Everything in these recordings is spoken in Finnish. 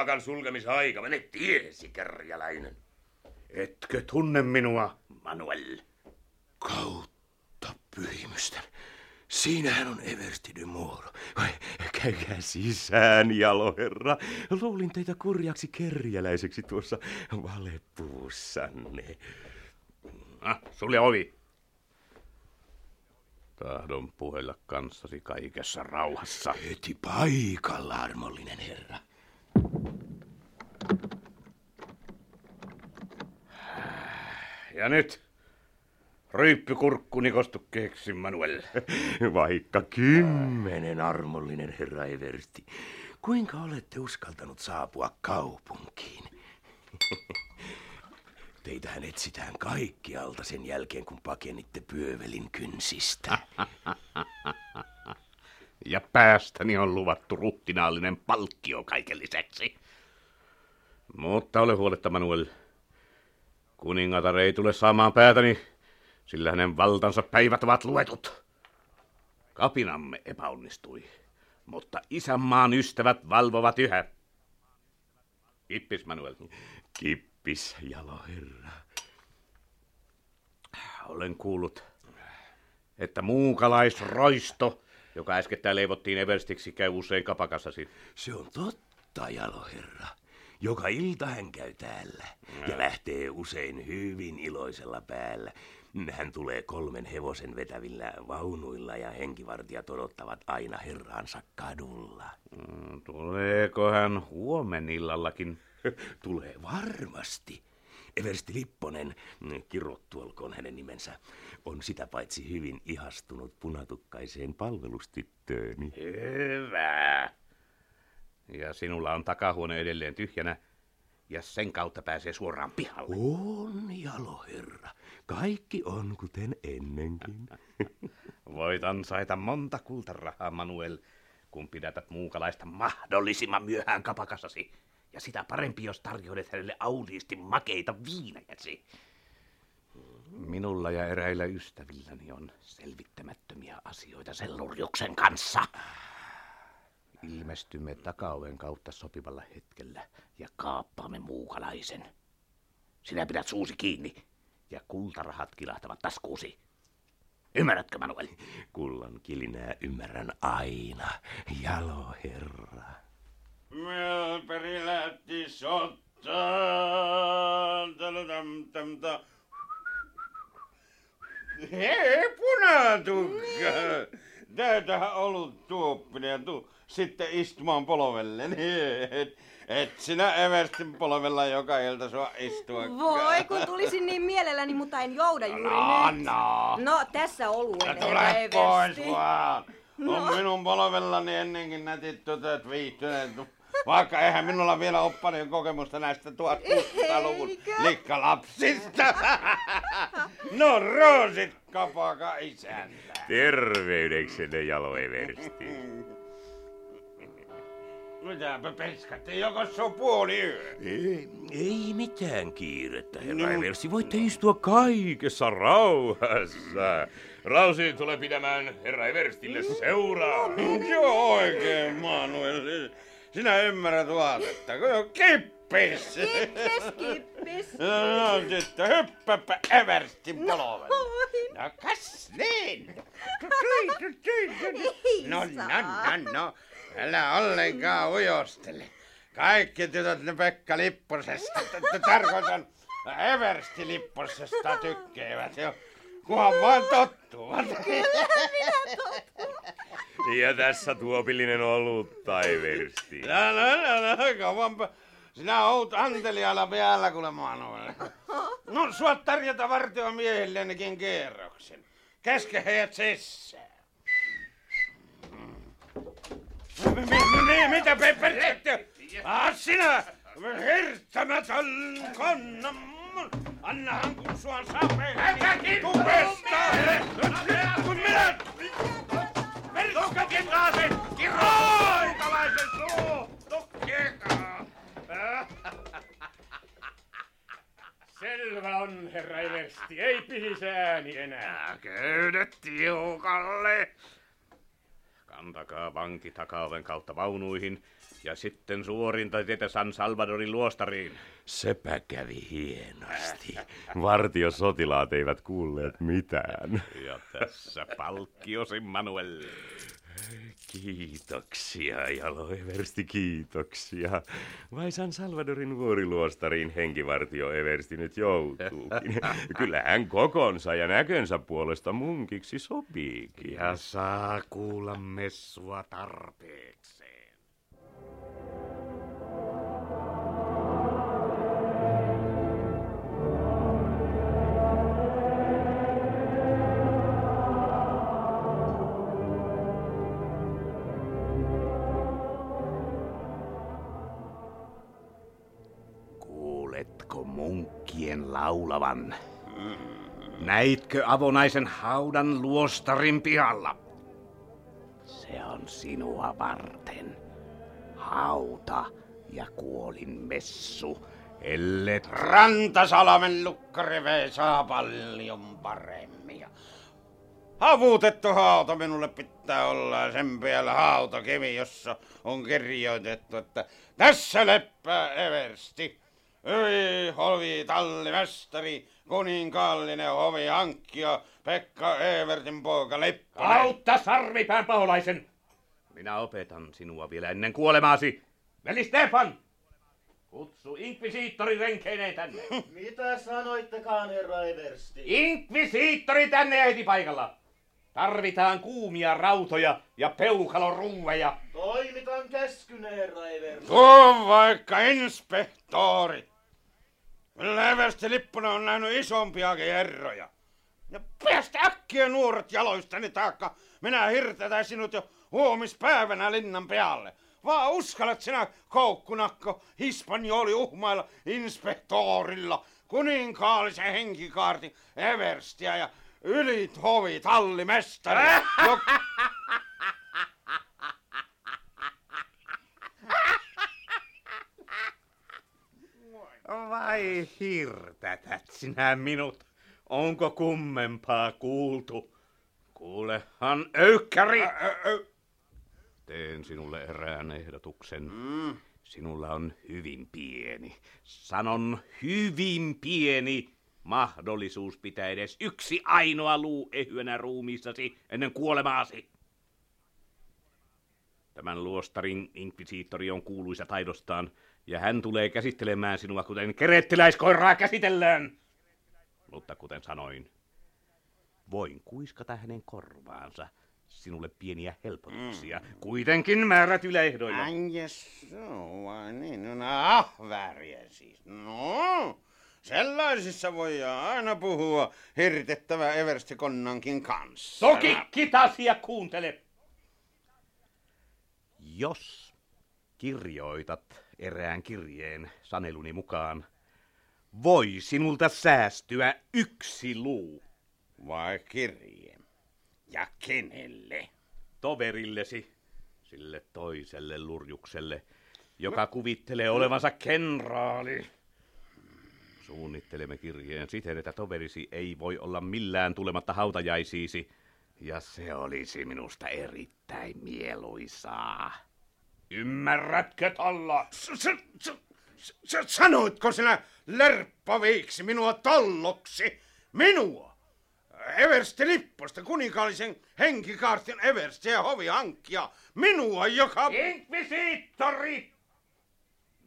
Kapakan sulkemisaika. Mene tiesi, kerjäläinen. Etkö tunne minua? Manuel. Kautta pyhimysten. Siinähän on Eversti de Moro. Käykää sisään, jaloherra. Luulin teitä kurjaksi kerjäläiseksi tuossa valepuussanne. Ah, sulje ovi. Tahdon puhella kanssasi kaikessa rauhassa. Heti paikalla, armollinen herra. Ja nyt, ryyppykurkku nikostu keksi, Manuel. Vaikka kymmenen, armollinen herra Eversti. Kuinka olette uskaltanut saapua kaupunkiin? Teitähän etsitään kaikkialta sen jälkeen, kun pakenitte pyövelin kynsistä. Ja päästäni on luvattu ruhtinaallinen palkkio kaiken lisäksi. Mutta ole huoletta, Manuel. Kuningatar ei tule saamaan päätäni, sillä hänen valtansa päivät ovat luetut. Kapinamme epäonnistui, mutta isänmaan ystävät valvovat yhä. Kippis, Manuel. Kippis, jaloherra. Olen kuullut, että muukalaisroisto, joka äskettäin leivottiin Everstiksi, käy usein kapakassasi. Se on totta, jaloherra. Joka ilta hän käy täällä ja lähtee usein hyvin iloisella päällä. Hän tulee kolmen hevosen vetävillä vaunuilla ja henkivartijat odottavat aina herraansa kadulla. Mm, Tuleeko hän huomenillallakin? Tulee varmasti. Eversti Lipponen, kirottu olkoon hänen nimensä, on sitä paitsi hyvin ihastunut punatukkaiseen palvelustyttööni. Hyvä. Ja sinulla on takahuone edelleen tyhjänä, ja sen kautta pääsee suoraan pihalle. On, jaloherra. Kaikki on kuten ennenkin. Voit ansaita monta kultarahaa, Manuel, kun pidätät muukalaista mahdollisimman myöhään kapakassasi. Ja sitä parempi, jos tarjoilet hänelle auliisti makeita viinajäsi. Minulla ja eräillä ystävilläni on selvittämättömiä asioita Sellurjuksen kanssa. Ilmestymme takaoven kautta sopivalla hetkellä ja kaappaamme muukalaisen. Sinä pidät suusi kiinni ja kultarahat kilahtavat taskuusi. Ymmärrätkö, Manuel? Kullan kilinää ymmärrän aina, jaloherra. Melperi lähti sotaan. Tältäm-täm-tä. Hei, punatukka! Täytähän ollut tuoppinen ja tuu sitten istumaan polvelle. Et, et sinä Everstin polvella joka ilta sua istua. Voi, kun tulisin niin mielelläni, mutta en jouda juuri No, nyt. no. No, tässä oluen, herra tule pois vaan. No. On minun polvellani ennenkin nätit tytöt viihtyneet. Vaikka eihän minulla vielä ole paljon kokemusta näistä 1600-luvun Eikö? likkalapsista. no roosit kapaka isäntä. Terveydeksenne, jalo Eversti. Mitäpä peskatte, joko se on puoli yö? Ei, ei mitään kiirettä, herra No. Eversti. Voitte istua kaikessa rauhassa. Rausi tulee pitämään herra Everstille seuraa. Joo oikein, Manuel. sina ümber tuhadeta, kuju kippis. kippis, kippis. no tüta hüppab Everti polovi. no kas nii? no, no, no, no, älä ollenkaan ujostele. Kaikki tytöt ne Pekka Lipposesta, tarkoitan Eversti Lipposesta tykkäävät jo. Kunhan vaan tottuvat. Kyllä minä tottun. Ja tässä tuopillinen olutta, Eversti. No, no, no, no, kauanpa. Sinä oot antelijalla vielä kuule Manuel. No, sua tarjota vartio miehillenikin kierroksen. Käske heidät sisään. Mi- mi- mi- Mitä Pepperette? Ah, sinä hirttämätön konna. Annahan kun sua sapee. Tupesta! Kun minä... Verkkokin laasen! Kiroitalaisen suu! Tukkeekaa! Selvä on, herra Eversti. Ei pihisää. eläväni enää. Köydet tiukalle. Kantakaa vanki takaoven kautta vaunuihin ja sitten suorinta tietä San Salvadorin luostariin. Sepä kävi hienosti. Vartiosotilaat eivät kuulleet mitään. Ja tässä palkkiosi Manuel. Kiitoksia, Jalo Eversti, kiitoksia. Vai San Salvadorin vuoriluostariin henkivartio Eversti nyt joutuukin. Kyllä hän kokonsa ja näkönsä puolesta munkiksi sopiikin. Ja saa kuulla messua tarpeekseen. Munkkien laulavan? Näitkö avonaisen haudan luostarin pihalla? Se on sinua varten. Hauta ja kuolin messu, ellet... Rantasalmen lukkarive saa paljon paremmin. Havutettu hauta minulle pitää olla sen vielä hautakivi, jossa on kirjoitettu, että tässä leppää eversti. Yli hovi tallimestari, kuninkaallinen hovi hankkija, Pekka Evertin poika Lepponen. Autta sarvipään paholaisen! Minä opetan sinua vielä ennen kuolemaasi. Veli Stefan! Kutsu inkvisiittori renkeineen tänne. Mitä sanoittekaan, herra Eversti? Inkvisiittori tänne heti paikalla. Tarvitaan kuumia rautoja ja peukaloruuveja. Toimitan käskynne, herra Eversti. Tuo vaikka inspektori. Kyllä Eversti Lipponen on nähnyt isompiakin herroja. Ja päästä äkkiä nuoret jaloistani taakka. Minä hirtetään sinut jo huomispäivänä linnan pealle. Vaan uskallat sinä koukkunakko Hispanjoli uhmailla inspektorilla kuninkaallisen henkikaartin Everstia ja ylit hovi tallimestari. jo- Vai hirtätät sinä minut? Onko kummempaa kuultu? Kuulehan, öykkäri! Teen sinulle erään ehdotuksen. Sinulla on hyvin pieni, sanon hyvin pieni mahdollisuus pitää edes yksi ainoa luu ehyenä ruumiissasi ennen kuolemaasi. Tämän luostarin inkvisiittori on kuuluisa taidostaan, ja hän tulee käsittelemään sinua, kuten kerettiläiskoiraa käsitellään. Mutta kuten sanoin, voin kuiskata hänen korvaansa sinulle pieniä helpotuksia, kuitenkin määrätyillä ehdoilla. Ai jes, no niin, no ahväriä siis. No, sellaisissa voi aina puhua hirtettävä Eversti Konnankin kanssa. Toki kitasia kuuntele. Jos kirjoitat erään kirjeen saneluni mukaan, voi sinulta säästyä yksi luu Vai kirje? Ja kenelle? toverillesi, sille toiselle lurjukselle, joka kuvittelee olevansa kenraali. Suunnittelemme kirjeen siten, että toverisi ei voi olla millään tulematta hautajaisiisi, ja se olisi minusta erittäin mieluisaa. Ymmärrätkö s- sanoitko sinä lärppaviiksi minua tolloksi? Minua? Eversti Lipposta, kuninkaallisen henkikaartin Eversti ja hovi hankkia. Minua, joka... Inkvisiittori!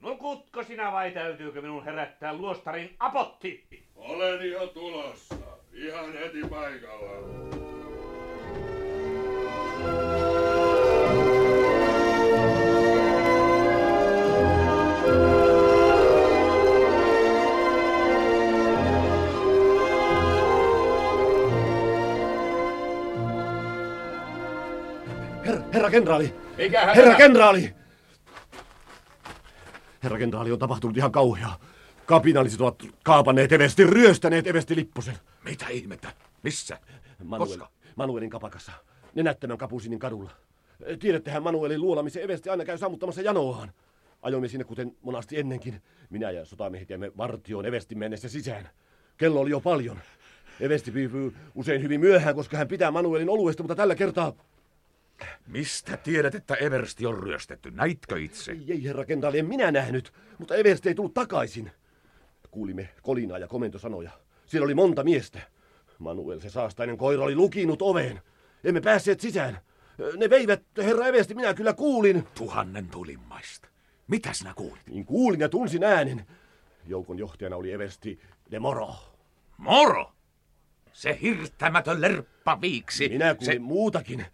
Nukutko sinä vai täytyykö minun herättää luostarin apotti? Olen jo tulossa. Ihan heti paikalla. Herra, herra kenraali! Mikä hätä? Herra kenraali! Herra kenraali, on tapahtunut ihan kauhea. Kapinalliset ovat kaapanneet Eversti, ryöstäneet Eversti Lipposen. Mitä ihmettä? Missä? Manuel, Koska? Manuelin kapakassa. Nenättömän kapusinin kadulla. Tiedättehän Manuelin luola, missä Eversti aina käy sammuttamassa janoaan. Ajoimme sinne kuten monasti ennenkin. Minä ja sotamiehet jäimme vartioon Everstin mennessä sisään. Kello oli jo paljon. Eversti pyypyy usein hyvin myöhään, koska hän pitää Manuelin oluesta, mutta tällä kertaa... Mistä tiedät, että Eversti on ryöstetty? Näitkö itse? Ei, ei herra kenraali, en minä nähnyt, mutta Eversti ei tullut takaisin. Kuulimme kolinaa ja komentosanoja. Siellä oli monta miestä. Manuel, se saastainen koira, oli lukinut oveen. Emme päässeet sisään. Ne veivät, herra Eversti, minä kyllä kuulin. Tuhannen tulimmaista. Mitä sinä kuulit? Niin kuulin ja tunsin äänen. Joukon johtajana oli Eversti de Moro. Moro! Se hirttämätön lerppaviiksi. Minä kuulin Se... muutakin.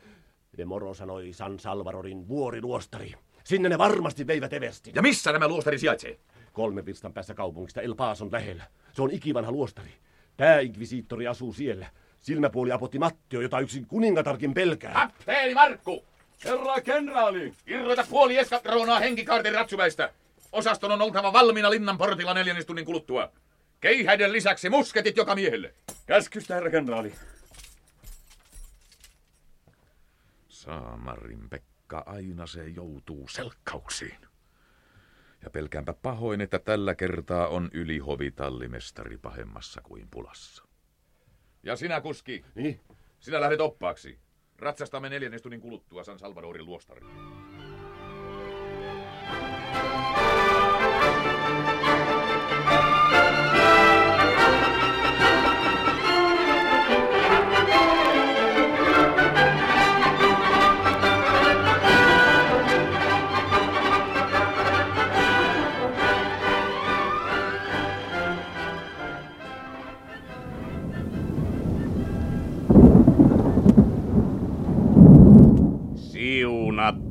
De Moro sanoi San Salvadorin vuoriluostari. Sinne ne varmasti veivät Everstin. Ja missä nämä luostari sijaitsee? Kolmen virstan päässä kaupungista El Pason lähellä. Se on ikivanha luostari. Pääinkvisiittori asuu siellä. Silmäpuoli apotti Mattio, jota yksin kuningatarkin pelkää. Kapteeni Markku! Herra kenraali! Irrota puoli eskadroonaa henkikaartin ratsuväistä. Osaston on oltava valmiina linnan portilla neljännestunnin kuluttua. Keihäiden lisäksi musketit joka miehelle. Käskystä, herra kenraali. Saamarin Pekka aina se joutuu selkkauksiin. Ja pelkäänpä pahoin, että tällä kertaa on ylihovitallimestari pahemmassa kuin pulassa. Ja sinä, kuski, Niin, sinä lähdet oppaaksi. Ratsastamme neljännes tunnin kuluttua San Salvadorin luostariin.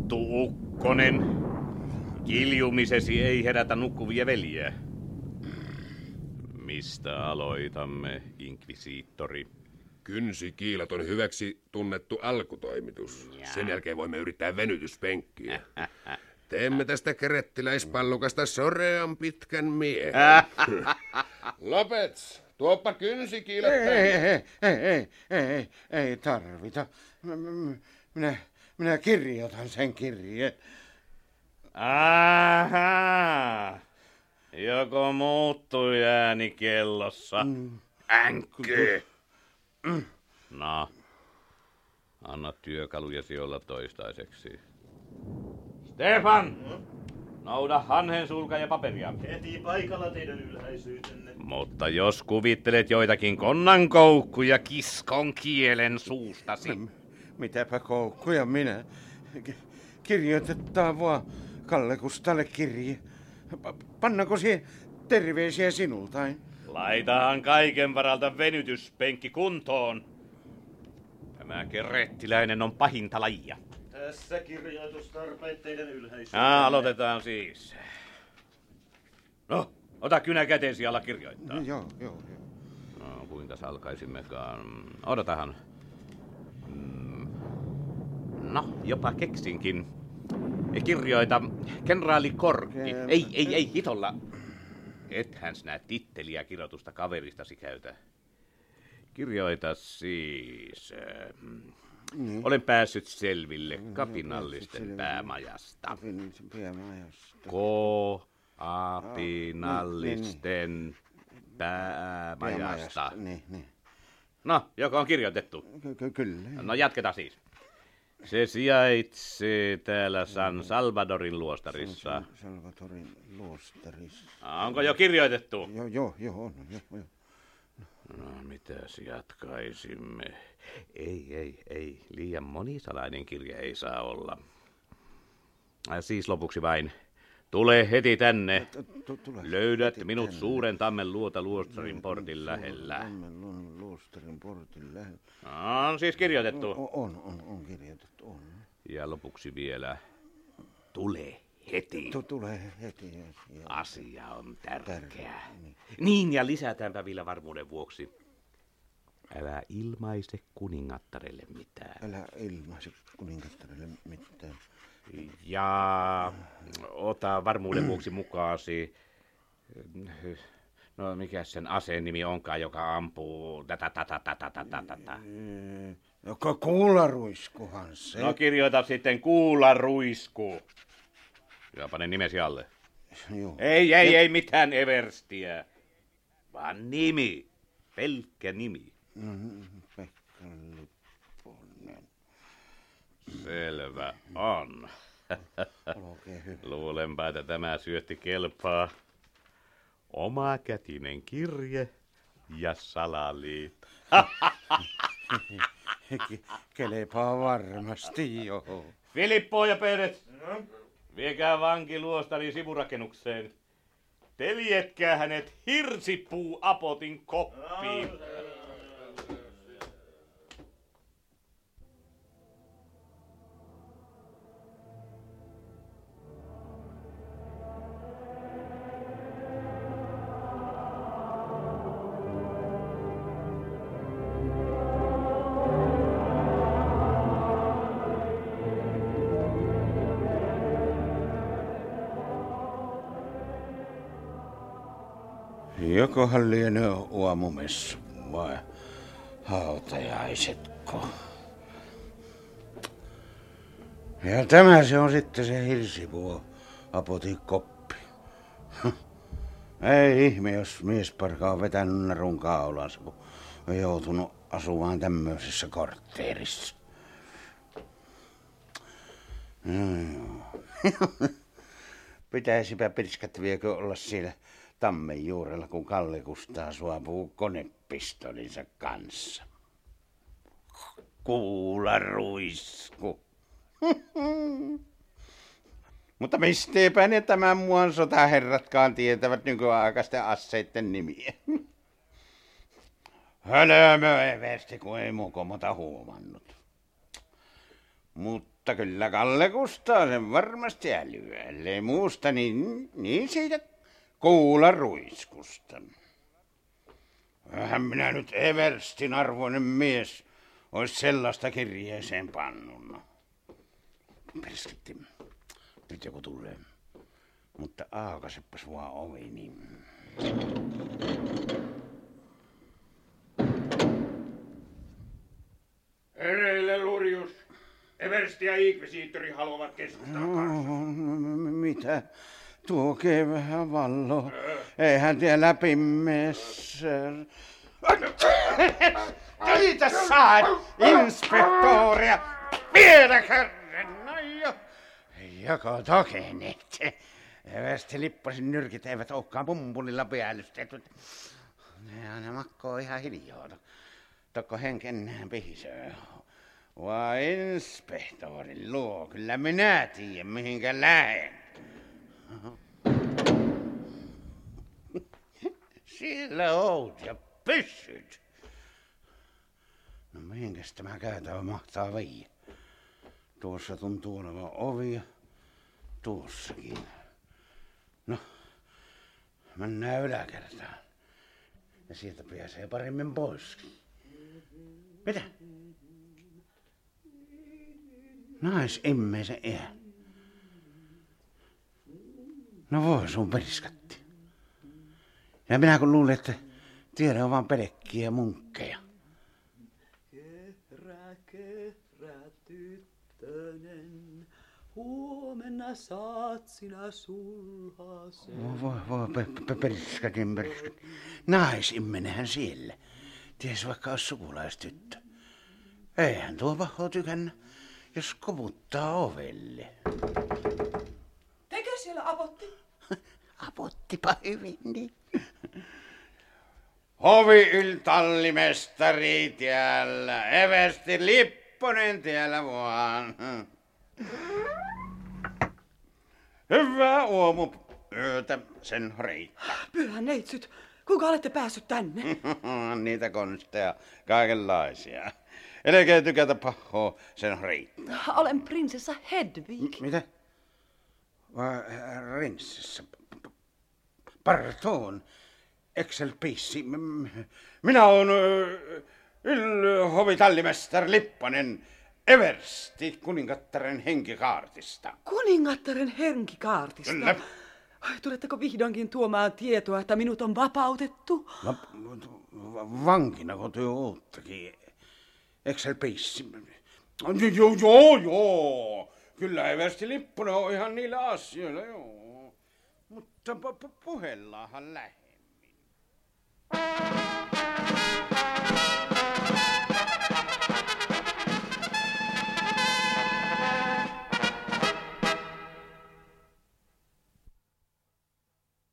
Siunattu ukkonen. Kiljumisesi ei herätä nukkuvia veljiä. Mistä aloitamme, inkvisiittori? Kynsikiilat on hyväksi tunnettu alkutoimitus. Sen jälkeen voimme yrittää venytyspenkkiä. Teemme tästä kerettiläispallukasta sorean pitkän miehen. Lopets, tuoppa kynsikiilat Ei, ei, ei, ei, ei, ei, ei tarvita. Minä, minä kirjoitan sen kirjeen. Aha! Joko muuttui ääni kellossa? Änkky! No, anna työkalujesi olla toistaiseksi. Stefan! Nouda hanhen sulka ja paperia. Heti paikalla teidän ylhäisyytenne. Mutta jos kuvittelet joitakin konnankoukkuja kiskon kielen suustasi. Mitäpä koukkuja minä. Kirjoitetaan vaan Kalle Kustalle kirje. Pa- Pannako siihen terveisiä sinultain? Laitahan kaiken varalta venytyspenkki kuntoon. Tämä kerettiläinen on pahinta lajia. Tässä kirjoitustarpeet teidän ylhäisyytenne. Ja, aloitetaan siis. No, ota kynä käteesi alla kirjoittaa. Joo, joo, joo. No, kuinka alkaisimmekaan? Odotahan. Mm. No, jopa keksinkin. Kirjoita kenraali Korkki. Kem- Ei, ei, ei, hitolla. Ethän sinä titteliä kirjoitusta kaveristasi käytä. Kirjoita siis... Niin. Olen päässyt selville kapinallisten päämajasta. Päämajasta. K-apinallisten päämajasta. Niin, niin. No, joko on kirjoitettu? Ky- kyllä. No jatketaan siis. Se sijaitsee täällä San Salvadorin luostarissa. Salvatorin luostarissa. Onko jo kirjoitettu? Joo, joo, joo, on, joo, joo. No, mitäs jatkaisimme? Ei, ei, ei. Liian monisalainen kirja ei saa olla. Äh, Siis lopuksi vain. Tule heti tänne. Tule Löydät heti minut tänne. suuren tammen luota luostarin portin lähellä. Tammen luostarin portin lähellä. On siis kirjoitettu. On, on, on kirjoitettu, on. Ja lopuksi vielä. Tule heti. Tu- Tulee heti. Asia on tärkeä. Tärkeä, niin. Niin, ja lisätäänpä vielä varmuuden vuoksi. Älä ilmaise kuningattarelle mitään. Älä ilmaise kuningattarelle mitään. Ja ota varmuuden vuoksi mukaasi. No mikä sen aseen nimi onkaan, joka ampuu tätä tätä tätä tätä tätä. Joka kuularuiskuhan se. No kirjoita sitten kuula ruisku. Ja pane nimesi alle. Joo. Ei, ei, ei mitään everstiä. Vaan nimi. Pelkkä nimi. Pekka Lipponen. Selvä on. Luulenpa, että tämä syötti kelpaa. Omakätinen kirje ja salaliitto. Ke- Kelepaa varmasti, joo. Filippo ja Peret, viekää vanki luostari sivurakennukseen. Teljetkää hänet hirsipuu apotin koppiin. Jokohan lienee uomumessu vai hautajaisetko? Ja tämä se on sitten se hirsipuu apotikoppi. Ei ihme, jos miesparka on vetänyt narun kaulansa, kun on joutunut asumaan tämmöisessä kortteerissa. No. Pitäisipä pirskät olla siellä tammen juurella, kun Kalle Kustaa suopuu konepistolinsa kanssa. Kuula ruisku. Mutta misteepä ne tämän muun sotaherratkaan tietävät nykyaikaisten asseitten nimiä. Hölmö eversti, kun ei mukomota huomannut. Mutta kyllä Kalle Kustaa sen varmasti älyä, ellei muusta, niin, niin siitä kuulla ruiskusta. Vähän minä nyt Everstin arvoinen mies olisi sellaista kirjeeseen pannut. Perskitti, nyt joku tulee. Mutta aukaisepas vaan ovi, niin... Hereille, Lurius. Eversti ja Inkvisiittori haluavat keskustella kanssa. No, mitä? Tuokee vähän valloa. Eihän tiellä pimmeessä. Kiitä saat, inspektoria! Viedä kerran, no jo. Joko tokenet. Eversti Lipposen nyrkit eivät olekaan pumpulilla päällystetyt. Ne aina makkoo ihan hiljaa. Tokko henken pihisöö. Vai inspektorin luo, kyllä minä tiedän mihinkä lähen. Siellä oot ja pyssyt. No mihinkäs tämä käytävä mahtaa viiä? Tuossa tuntuu olevan ovi tuossakin. No, mennään yläkertaan. Ja sieltä pääsee paremmin pois. Mitä? Naisimmeisen iän. No voi sun periskatti. Ja minä kun luulin, että tiedä on vaan pelkkiä munkkeja. Kerä, kerä, tyttönen, huomenna saat sinä sulhasen. Voi, voi, pe, pe, periskatin, periskatin. Naisimmenenhän siellä. Ties vaikka olisi sukulaistyttö. Eihän tuo paho tykännyt, jos koputtaa ovelle. Tekö siellä apotti? Apottipa hyvin, niin. Hovi yltallimestari tiellä, Eversti Lipponen tiellä vaan. Hyvää aamu yötä sen reitta. Pyhän neitsyt, kuinka olette päässyt tänne? Niitä konsteja, kaikenlaisia. Älkää tykätä pahoa sen reitta. Olen prinsessa Hedvig. Mitä? Vai rinssessä? Pardon. Excel Pissi. Minä olen ylhovitallimestari Lipponen Eversti kuningattaren henkikaartista. Kuningattaren henkikaartista. Kyllä. Ai, Tuletteko vihdoinkin tuomaan tietoa, että minut on vapautettu? Va- vankina kun työ uuttakin. Excel Pissi. Joo, joo, joo. Kyllä Eversti Lipponen on ihan niillä asioilla, joo. Mutta pu- pu- puhellaanhan lähemmin.